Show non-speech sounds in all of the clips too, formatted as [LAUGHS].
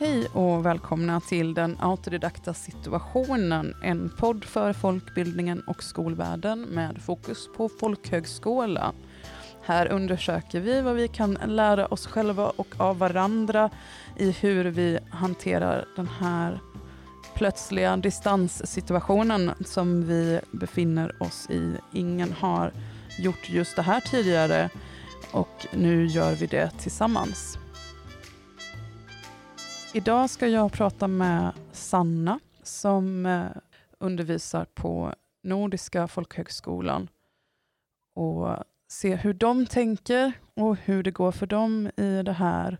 Hej och välkomna till Den autodidakta situationen, en podd för folkbildningen och skolvärlden med fokus på folkhögskola. Här undersöker vi vad vi kan lära oss själva och av varandra i hur vi hanterar den här plötsliga distanssituationen som vi befinner oss i. Ingen har gjort just det här tidigare och nu gör vi det tillsammans. Idag ska jag prata med Sanna som eh, undervisar på Nordiska folkhögskolan. Och se hur de tänker och hur det går för dem i det här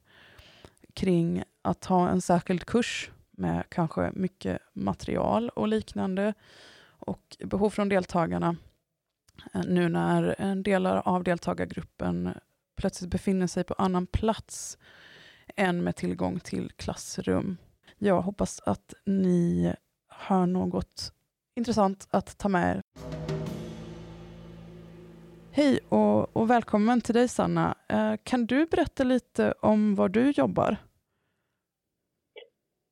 kring att ha en särskild kurs med kanske mycket material och liknande. Och behov från deltagarna eh, nu när delar av deltagargruppen plötsligt befinner sig på annan plats en med tillgång till klassrum. Jag hoppas att ni hör något intressant att ta med er. Hej och, och välkommen till dig Sanna. Eh, kan du berätta lite om var du jobbar?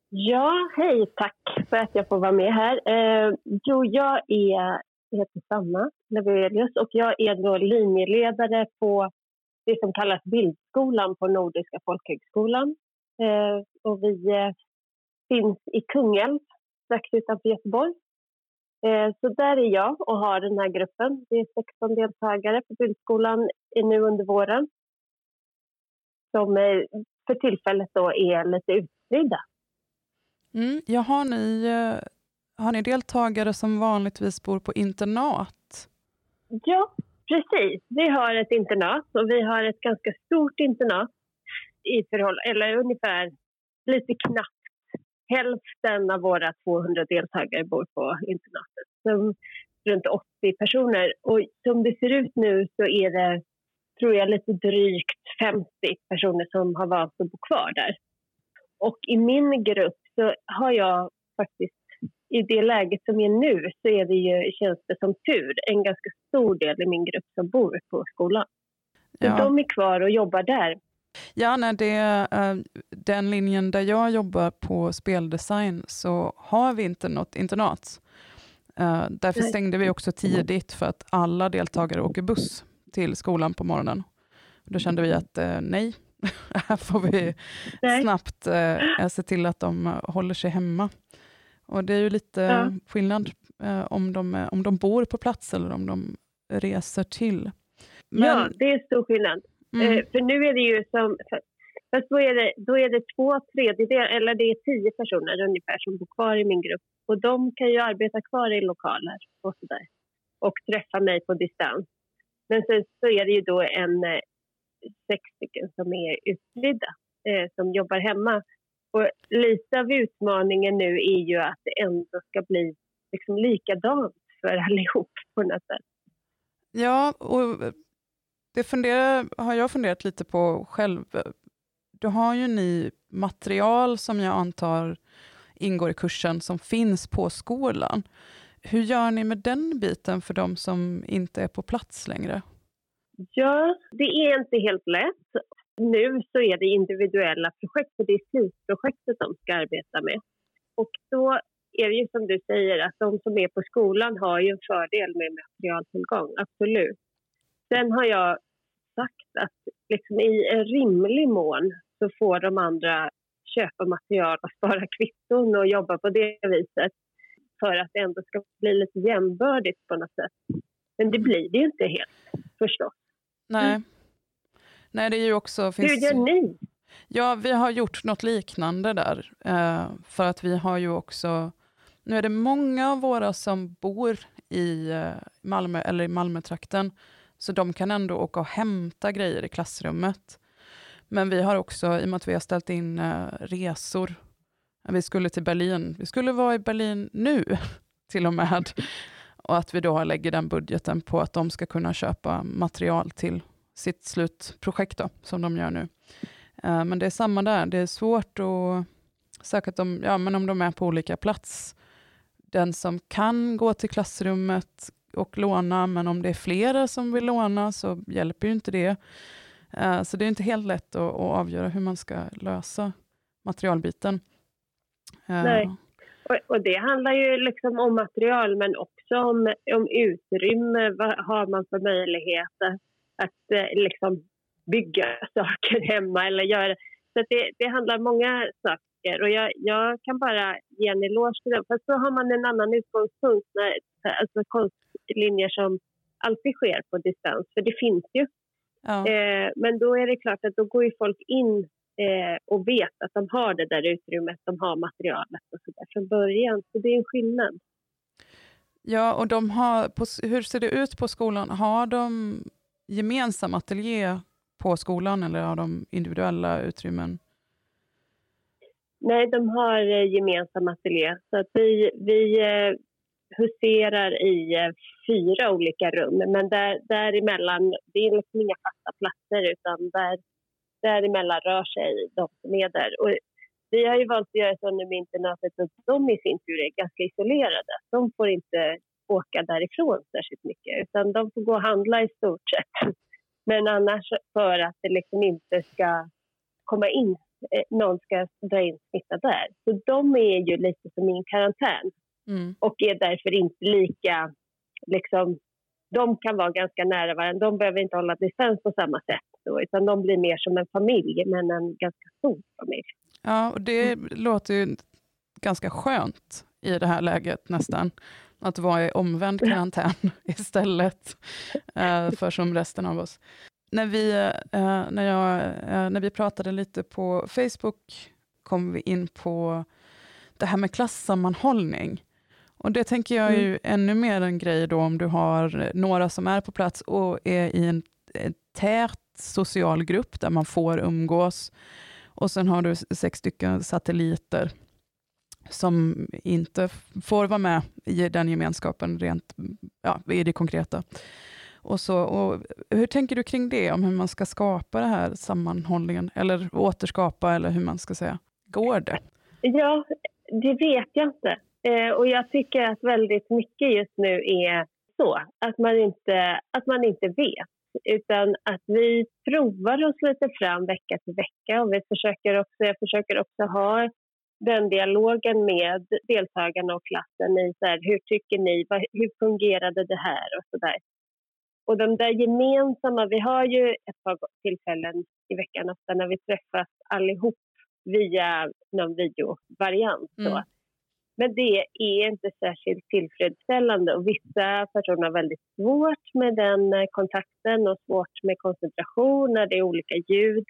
Ja, hej, tack för att jag får vara med här. Eh, jo, jag är, heter Sanna Levelius och jag är då linjeledare på det som kallas Bildskolan på Nordiska folkhögskolan. Eh, och vi eh, finns i Kungälv, strax utanför Göteborg. Eh, så där är jag och har den här gruppen. Det är 16 deltagare på Bildskolan nu under våren som eh, för tillfället då är lite utspridda. Mm, ja, har, ni, eh, har ni deltagare som vanligtvis bor på internat? Ja, Precis. Vi har ett internat och vi har ett ganska stort internat i eller ungefär lite knappt hälften av våra 200 deltagare bor på internatet. Som runt 80 personer. Och som det ser ut nu så är det, tror jag, lite drygt 50 personer som har valt att bo kvar där. Och i min grupp så har jag faktiskt i det läget som är nu så är det ju, känns det som tur, en ganska stor del i min grupp som bor på skolan. Så ja. de är kvar och jobbar där. Ja, nej, det uh, den linjen där jag jobbar på speldesign så har vi inte något internat. Uh, därför nej. stängde vi också tidigt för att alla deltagare åker buss till skolan på morgonen. Då kände vi att uh, nej, [LAUGHS] här får vi nej. snabbt se till att de håller sig hemma. Och det är ju lite ja. skillnad eh, om, de, om de bor på plats eller om de reser till. Men... Ja, det är stor skillnad. Mm. Eh, för nu är det ju som... Fast då är det, då är det två tredjedelar, eller det är tio personer ungefär som bor kvar i min grupp. Och de kan ju arbeta kvar i lokaler och sådär. Och träffa mig på distans. Men sen så är det ju då en eh, sex stycken som är utspridda, eh, som jobbar hemma. Och lite av utmaningen nu är ju att det ändå ska bli liksom likadant för allihop på något sätt. Ja, och det funderar, har jag funderat lite på själv. Då har ju ni material som jag antar ingår i kursen som finns på skolan. Hur gör ni med den biten för de som inte är på plats längre? Ja, det är inte helt lätt. Nu så är det individuella projekt, för det är SIS-projektet de ska arbeta med. Och då är det ju som du säger att de som är på skolan har ju en fördel med materialtillgång, absolut. Sen har jag sagt att liksom i en rimlig mån så får de andra köpa material och spara kvitton och jobba på det viset för att det ändå ska bli lite jämbördigt på något sätt. Men det blir det ju inte helt, förstås. Nej. Nej, det är ju också... Finns, Hur gör ni? Ja, vi har gjort något liknande där. Eh, för att vi har ju också... Nu är det många av våra som bor i eh, Malmö eller i Malmötrakten, så de kan ändå åka och hämta grejer i klassrummet. Men vi har också, i och med att vi har ställt in eh, resor, vi skulle till Berlin, vi skulle vara i Berlin nu [LAUGHS] till och med, och att vi då lägger den budgeten på att de ska kunna köpa material till sitt slutprojekt då, som de gör nu. Eh, men det är samma där, det är svårt att, särskilt om, ja, men om de är på olika plats, den som kan gå till klassrummet och låna, men om det är flera som vill låna så hjälper ju inte det. Eh, så det är inte helt lätt att, att avgöra hur man ska lösa materialbiten. Eh, Nej. Och, och, det handlar ju liksom om material men också om, om utrymme. Vad har man för möjligheter att eh, liksom bygga [LAUGHS] saker hemma eller göra. Så det, det handlar om många saker och jag, jag kan bara ge en eloge till dem. För så har man en annan utgångspunkt, när, alltså konstlinjer som alltid sker på distans, för det finns ju. Ja. Eh, men då är det klart att då går ju folk in eh, och vet att de har det där utrymmet, de har materialet och så där från början. Så det är en skillnad. Ja, och de har, på, hur ser det ut på skolan? Har de gemensam ateljé på skolan eller har de individuella utrymmen? Nej, de har eh, gemensam ateljé. Så att vi, vi eh, huserar i eh, fyra olika rum. Men där, däremellan, det är liksom inga fasta platser utan där, däremellan rör sig de som är där. Och vi har ju valt att göra så nu med internatet att de i sin tur är ganska isolerade. De får inte åka därifrån särskilt mycket utan de får gå och handla i stort sett. [LAUGHS] Men annars för att det liksom inte ska komma in, eh, någon ska dra in smitta där. Så de är ju lite som i en karantän mm. och är därför inte lika, liksom, de kan vara ganska nära varandra. De behöver inte hålla distans på samma sätt då, utan de blir mer som en familj, men en ganska stor familj. Ja, och det mm. låter ju ganska skönt i det här läget nästan att vara i omvänd karantän [LAUGHS] istället eh, för som resten av oss. När vi, eh, när, jag, eh, när vi pratade lite på Facebook kom vi in på det här med klassammanhållning. Och det tänker jag är ju mm. ännu mer en grej då om du har några som är på plats och är i en, en tät social grupp där man får umgås. Och sen har du sex stycken satelliter som inte får vara med i den gemenskapen rent ja, i det konkreta. Och så, och hur tänker du kring det, om hur man ska skapa den här sammanhållningen, eller återskapa, eller hur man ska säga? Går det? Ja, det vet jag inte. Eh, och jag tycker att väldigt mycket just nu är så, att man inte, att man inte vet. Utan att vi provar oss lite fram vecka till vecka och vi försöker också, jag försöker också ha den dialogen med deltagarna och klassen i så här, hur tycker ni, hur fungerade det här och så där. Och de där gemensamma, vi har ju ett par tillfällen i veckan ofta när vi träffas allihop via någon videovariant. Mm. Men det är inte särskilt tillfredsställande och vissa personer har väldigt svårt med den eh, kontakten och svårt med koncentration när det är olika ljud.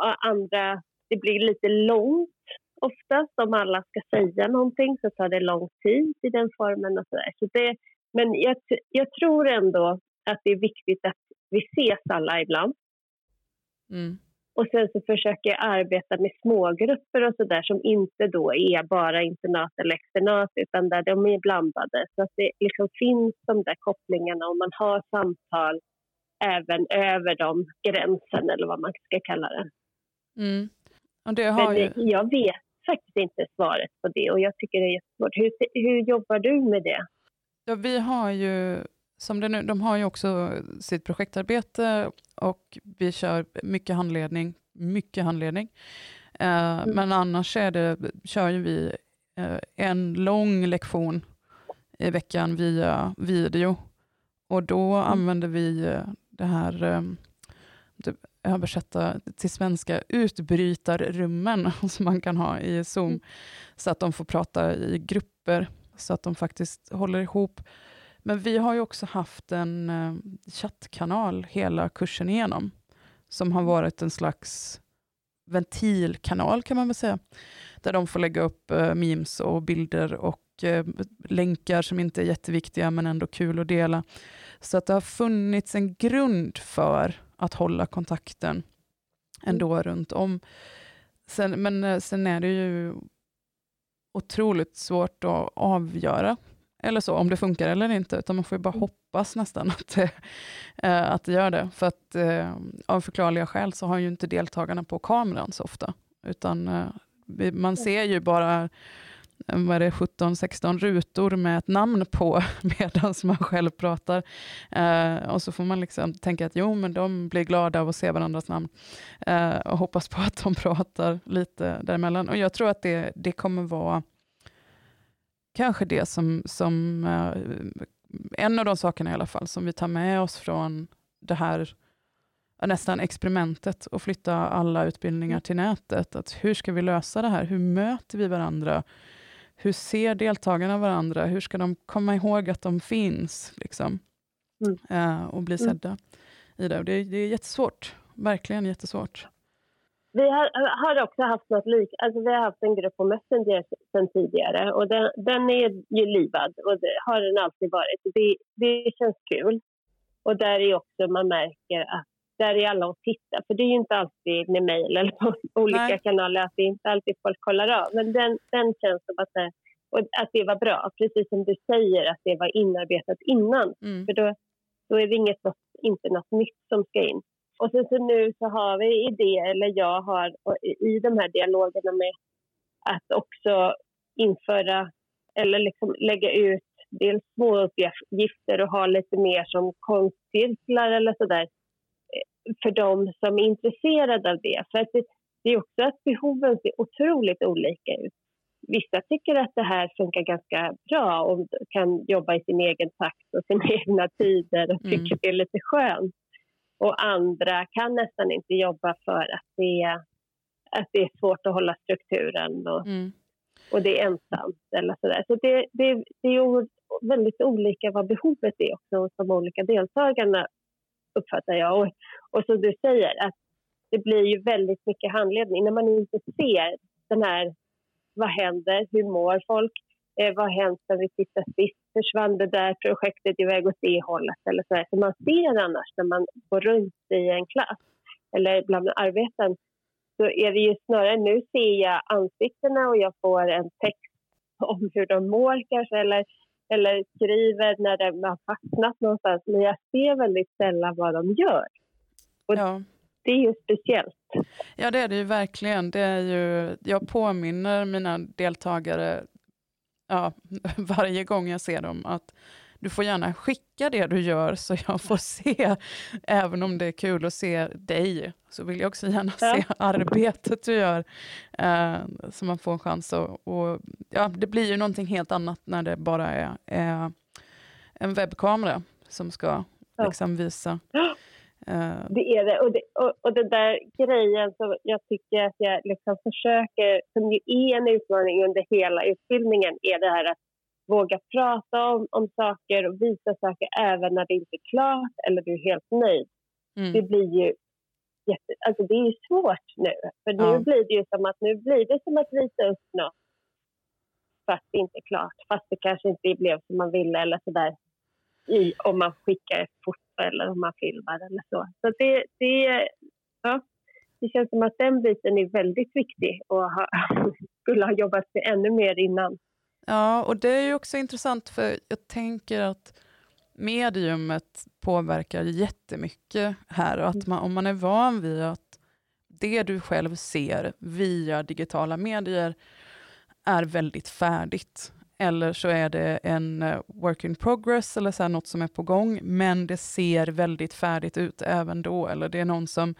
Och andra, det blir lite långt oftast. Om alla ska säga någonting så tar det lång tid i den formen. och så, där. så det, Men jag, jag tror ändå att det är viktigt att vi ses alla ibland. Mm. Och sen så försöker jag arbeta med smågrupper och så där som inte då är bara internat eller externat utan där de är blandade. Så att det liksom finns de där kopplingarna och man har samtal även över de gränsen eller vad man ska kalla det. Mm. Och det har Men ju... jag vet faktiskt inte svaret på det och jag tycker det är jättesvårt. Hur, hur jobbar du med det? Ja, vi har ju som det nu, de har ju också sitt projektarbete och vi kör mycket handledning. Mycket handledning. Eh, mm. Men annars är det, kör ju vi eh, en lång lektion i veckan via video. Och då mm. använder vi eh, det här, eh, det, översätta till svenska, utbrytarrummen [LAUGHS] som man kan ha i Zoom. Mm. Så att de får prata i grupper, så att de faktiskt håller ihop. Men vi har ju också haft en uh, chattkanal hela kursen igenom, som har varit en slags ventilkanal kan man väl säga, där de får lägga upp uh, memes och bilder och uh, länkar som inte är jätteviktiga men ändå kul att dela. Så att det har funnits en grund för att hålla kontakten ändå mm. runt om. Sen, men sen är det ju otroligt svårt att avgöra eller så, om det funkar eller inte, utan man får bara mm. hoppas nästan [LAUGHS] att det, äh, att det gör det. För att av förklarliga skäl så har ju inte deltagarna på kameran så ofta, utan man ser ju bara vad är det, 17-16 rutor med ett namn på [LAUGHS] medan man själv pratar. Eh, och så får man liksom tänka att jo, men de blir glada av att se varandras namn eh, och hoppas på att de [LAUGHS] pratar lite däremellan. Och jag tror att det, det kommer vara kanske det som, som eh, en av de sakerna i alla fall som vi tar med oss från det här nästan experimentet och flytta alla utbildningar mm. till nätet. Att hur ska vi lösa det här? Hur möter vi varandra? Hur ser deltagarna varandra? Hur ska de komma ihåg att de finns? Liksom? Mm. Uh, och bli mm. sedda mm. i det. det. Det är jättesvårt. Verkligen jättesvårt. Vi har, har också haft något lik, alltså vi har haft en grupp på Messenger sedan tidigare och den, den är ju livad och det har den alltid varit. Det, det känns kul. Och där är också man märker att där är alla och tittar. För det är ju inte alltid med mejl eller på [LAUGHS] olika Nej. kanaler att det är inte alltid folk kollar av. Men den, den känns som att, och att det var bra. Precis som du säger att det var inarbetat innan. Mm. För då, då är det inget, inte något nytt som ska in. Och sen så nu så har vi idéer, eller jag har i de här dialogerna med att också införa eller liksom lägga ut dels små uppgifter och ha lite mer som konstcirklar eller sådär för de som är intresserade av det. För att det, det, är också att behoven ser otroligt olika ut. Vissa tycker att det här funkar ganska bra och kan jobba i sin egen takt och sina [LAUGHS] egna tider och tycker mm. det är lite skönt. Och andra kan nästan inte jobba för att det, är, att det är svårt att hålla strukturen och, mm. och det är ensamt. Eller så där. så det, det, det är väldigt olika vad behovet är också hos de olika deltagarna uppfattar jag. Och, och som du säger, att det blir ju väldigt mycket handledning. När man inte ser den här, vad händer, hur mår folk, eh, vad har hänt sen vi tittade sist, försvann det där projektet iväg åt det hållet eller så, här. så man ser annars när man går runt i en klass eller bland arbeten så är det ju snarare nu ser jag ansiktena och jag får en text om hur de mår kanske eller eller skriver när de har fastnat någonstans. Men jag ser väldigt sällan vad de gör. Och ja. Det är ju speciellt. Ja, det är det ju verkligen. Det är ju, jag påminner mina deltagare ja, [LAUGHS] varje gång jag ser dem att du får gärna skicka det du gör så jag får se, även om det är kul att se dig, så vill jag också gärna ja. se arbetet du gör, eh, så man får en chans. Och, och, ja, det blir ju någonting helt annat när det bara är, är en webbkamera som ska ja. liksom visa. Uh, det är det. Och, det. och, och den där grejen som jag tycker att jag liksom försöker, som ju är en utmaning under hela utbildningen, är det här att våga prata om, om saker och visa saker även när det inte är klart eller du är helt nöjd. Mm. Det blir ju jätte, alltså det är svårt nu. För nu ja. blir det ju som att nu blir det som att visa upp något fast det inte är klart. Fast det kanske inte blev som man ville eller sådär. I, om man skickar ett foto eller om man filmar eller så. Så det, det, ja, det känns som att den biten är väldigt viktig och ha, [LAUGHS] skulle ha jobbat med ännu mer innan. Ja, och det är ju också intressant för jag tänker att mediumet påverkar jättemycket här och att man, om man är van vid att det du själv ser via digitala medier är väldigt färdigt. Eller så är det en eh, work in progress eller så något som är på gång, men det ser väldigt färdigt ut även då. Eller det är någon som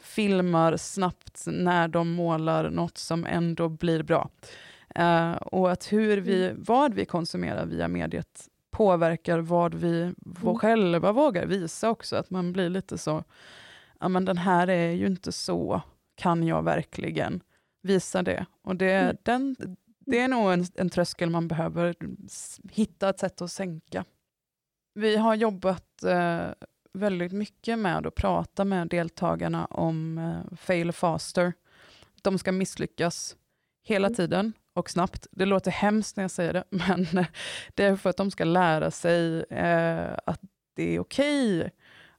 filmar snabbt när de målar något som ändå blir bra. Uh, och att hur vi, mm. vad vi konsumerar via mediet påverkar vad vi mm. själva vågar visa också. Att man blir lite så, ja men den här är ju inte så, kan jag verkligen visa det? Och det, mm. den, det är nog en, en tröskel man behöver hitta ett sätt att sänka. Vi har jobbat eh, väldigt mycket med att prata med deltagarna om eh, fail faster. De ska misslyckas hela mm. tiden och snabbt. Det låter hemskt när jag säger det, [LAUGHS] men det är för att de ska lära sig eh, att det är okej okay,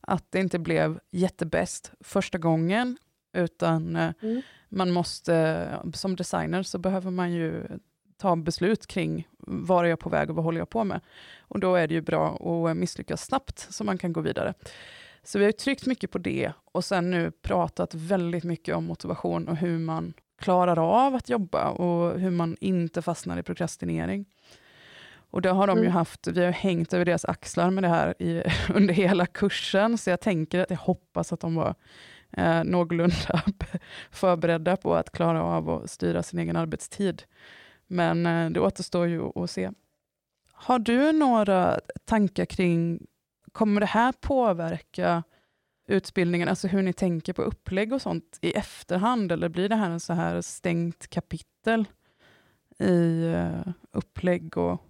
att det inte blev jättebäst första gången, utan eh, mm. man måste, som designer så behöver man ju ta beslut kring var är jag på väg och vad håller jag på med. Och då är det ju bra att misslyckas snabbt så man kan gå vidare. Så vi har tryckt mycket på det och sen nu pratat väldigt mycket om motivation och hur man klarar av att jobba och hur man inte fastnar i prokrastinering. Och det har de ju mm. haft, vi har hängt över deras axlar med det här i, [LAUGHS] under hela kursen, så jag tänker att jag hoppas att de var eh, någorlunda [LAUGHS] förberedda på att klara av att styra sin egen arbetstid. Men eh, det återstår ju att se. Har du några tankar kring, kommer det här påverka utbildningen, alltså hur ni tänker på upplägg och sånt i efterhand, eller blir det här en så här stängt kapitel i uh, upplägg och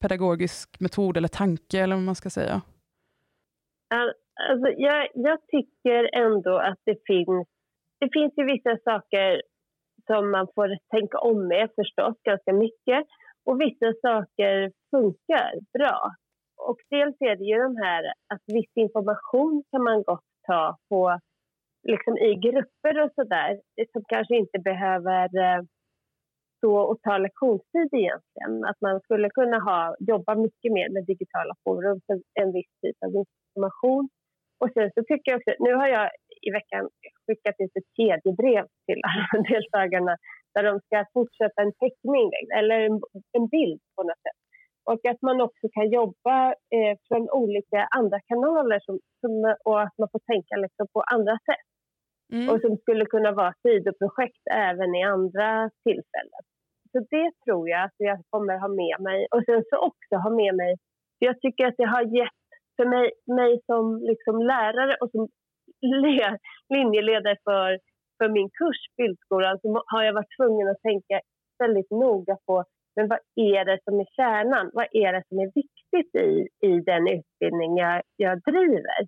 pedagogisk metod eller tanke, eller vad man ska säga? Alltså, jag, jag tycker ändå att det finns, det finns ju vissa saker som man får tänka om med förstås ganska mycket och vissa saker funkar bra. Och dels är det ju de här att viss information kan man gott ta på liksom i grupper och sådär eh, som kanske inte behöver eh, stå och ta lektionstid egentligen. Att man skulle kunna ha, jobba mycket mer med digitala forum för en viss typ av information. Och sen så tycker jag också, nu har jag i veckan skickat ut ett kedjebrev till alla [LAUGHS] deltagarna där de ska fortsätta en teckning eller en, en bild på något sätt. Och att man också kan jobba eh, från olika andra kanaler som, som, och att man får tänka liksom på andra sätt. Mm. Och som skulle kunna vara sidoprojekt även i andra tillfällen. Så det tror jag att jag kommer ha med mig. Och sen så också ha med mig, jag tycker att det har gett för mig, mig som liksom lärare och som linjeledare för, för min kurs, Bildskolan, så har jag varit tvungen att tänka väldigt noga på men vad är det som är kärnan? Vad är det som är viktigt i, i den utbildning jag, jag driver?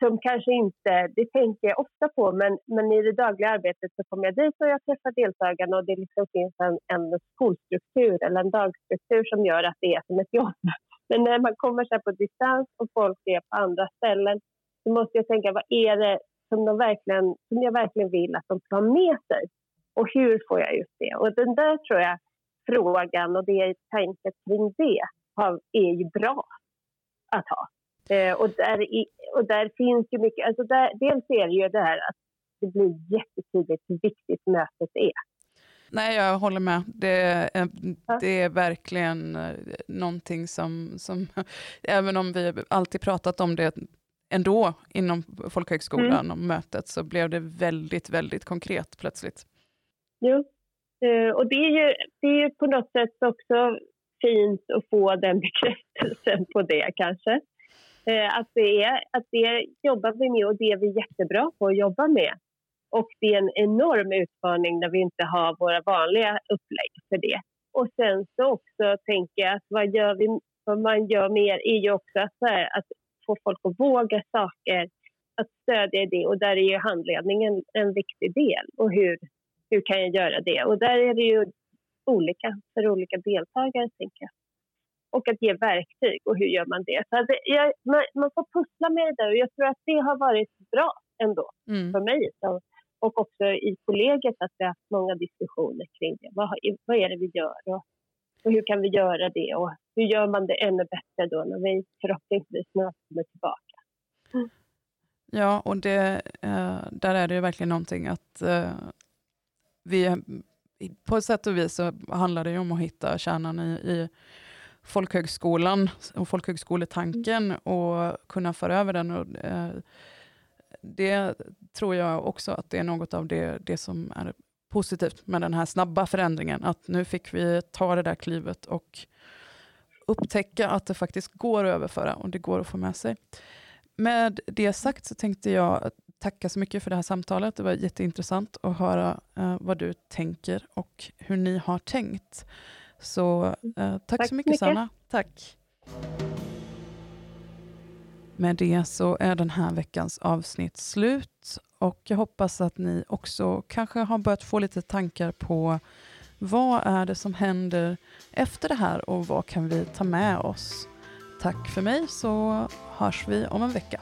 Som kanske inte, det tänker jag ofta på, men, men i det dagliga arbetet så kommer jag dit och jag träffar deltagarna och det liksom finns en, en skolstruktur eller en dagstruktur som gör att det är som ett jobb. [LAUGHS] Men när man kommer så på distans och folk är på andra ställen så måste jag tänka vad är det som, de verkligen, som jag verkligen vill att de ska ha med sig? Och hur får jag ut det? Och den där tror jag frågan och det tänket kring det har, är ju bra att ha. Eh, och, där, och där finns ju mycket, alltså där, dels är det ju det här att det blir jättetydligt hur viktigt mötet är. Nej, jag håller med. Det är, det är verkligen eh, någonting som, som, [LAUGHS] även om vi alltid pratat om det ändå inom folkhögskolan mm. och mötet, så blev det väldigt, väldigt konkret plötsligt. Jo, Eh, och det är, ju, det är ju på något sätt också fint att få den [LAUGHS] bekräftelsen på det kanske. Eh, att det, är, att det jobbar vi med och det är vi jättebra på att jobba med. Och det är en enorm utmaning när vi inte har våra vanliga upplägg för det. Och sen så också tänker jag att vad, gör vi, vad man gör mer är ju också att, här, att få folk att våga saker, att stödja det. Och där är ju handledningen en viktig del. Och hur, hur kan jag göra det? Och där är det ju olika för olika deltagare, tänker jag. Och att ge verktyg, och hur gör man det? Så det, jag, man, man, får pussla med det där och jag tror att det har varit bra ändå mm. för mig. Så, och också i kollegiet att vi har haft många diskussioner kring det. Vad, vad är det vi gör och, och, hur kan vi göra det och hur gör man det ännu bättre då när vi förhoppningsvis snart kommer tillbaka. Mm. Ja, och det, eh, där är det ju verkligen någonting att eh, vi, på sätt och vis så handlar det om att hitta kärnan i, i folkhögskolan och folkhögskoletanken och kunna föra över den. Och, eh, det tror jag också att det är något av det, det som är positivt med den här snabba förändringen. Att nu fick vi ta det där klivet och upptäcka att det faktiskt går att överföra och det går att få med sig. Med det sagt så tänkte jag tacka så mycket för det här samtalet. Det var jätteintressant att höra eh, vad du tänker och hur ni har tänkt. Så eh, tack, tack, så mycket, mycket Sanna. Tack. Med det så är den här veckans avsnitt slut och jag hoppas att ni också kanske har börjat få lite tankar på vad är det som händer efter det här och vad kan vi ta med oss? Tack för mig så hörs vi om en vecka.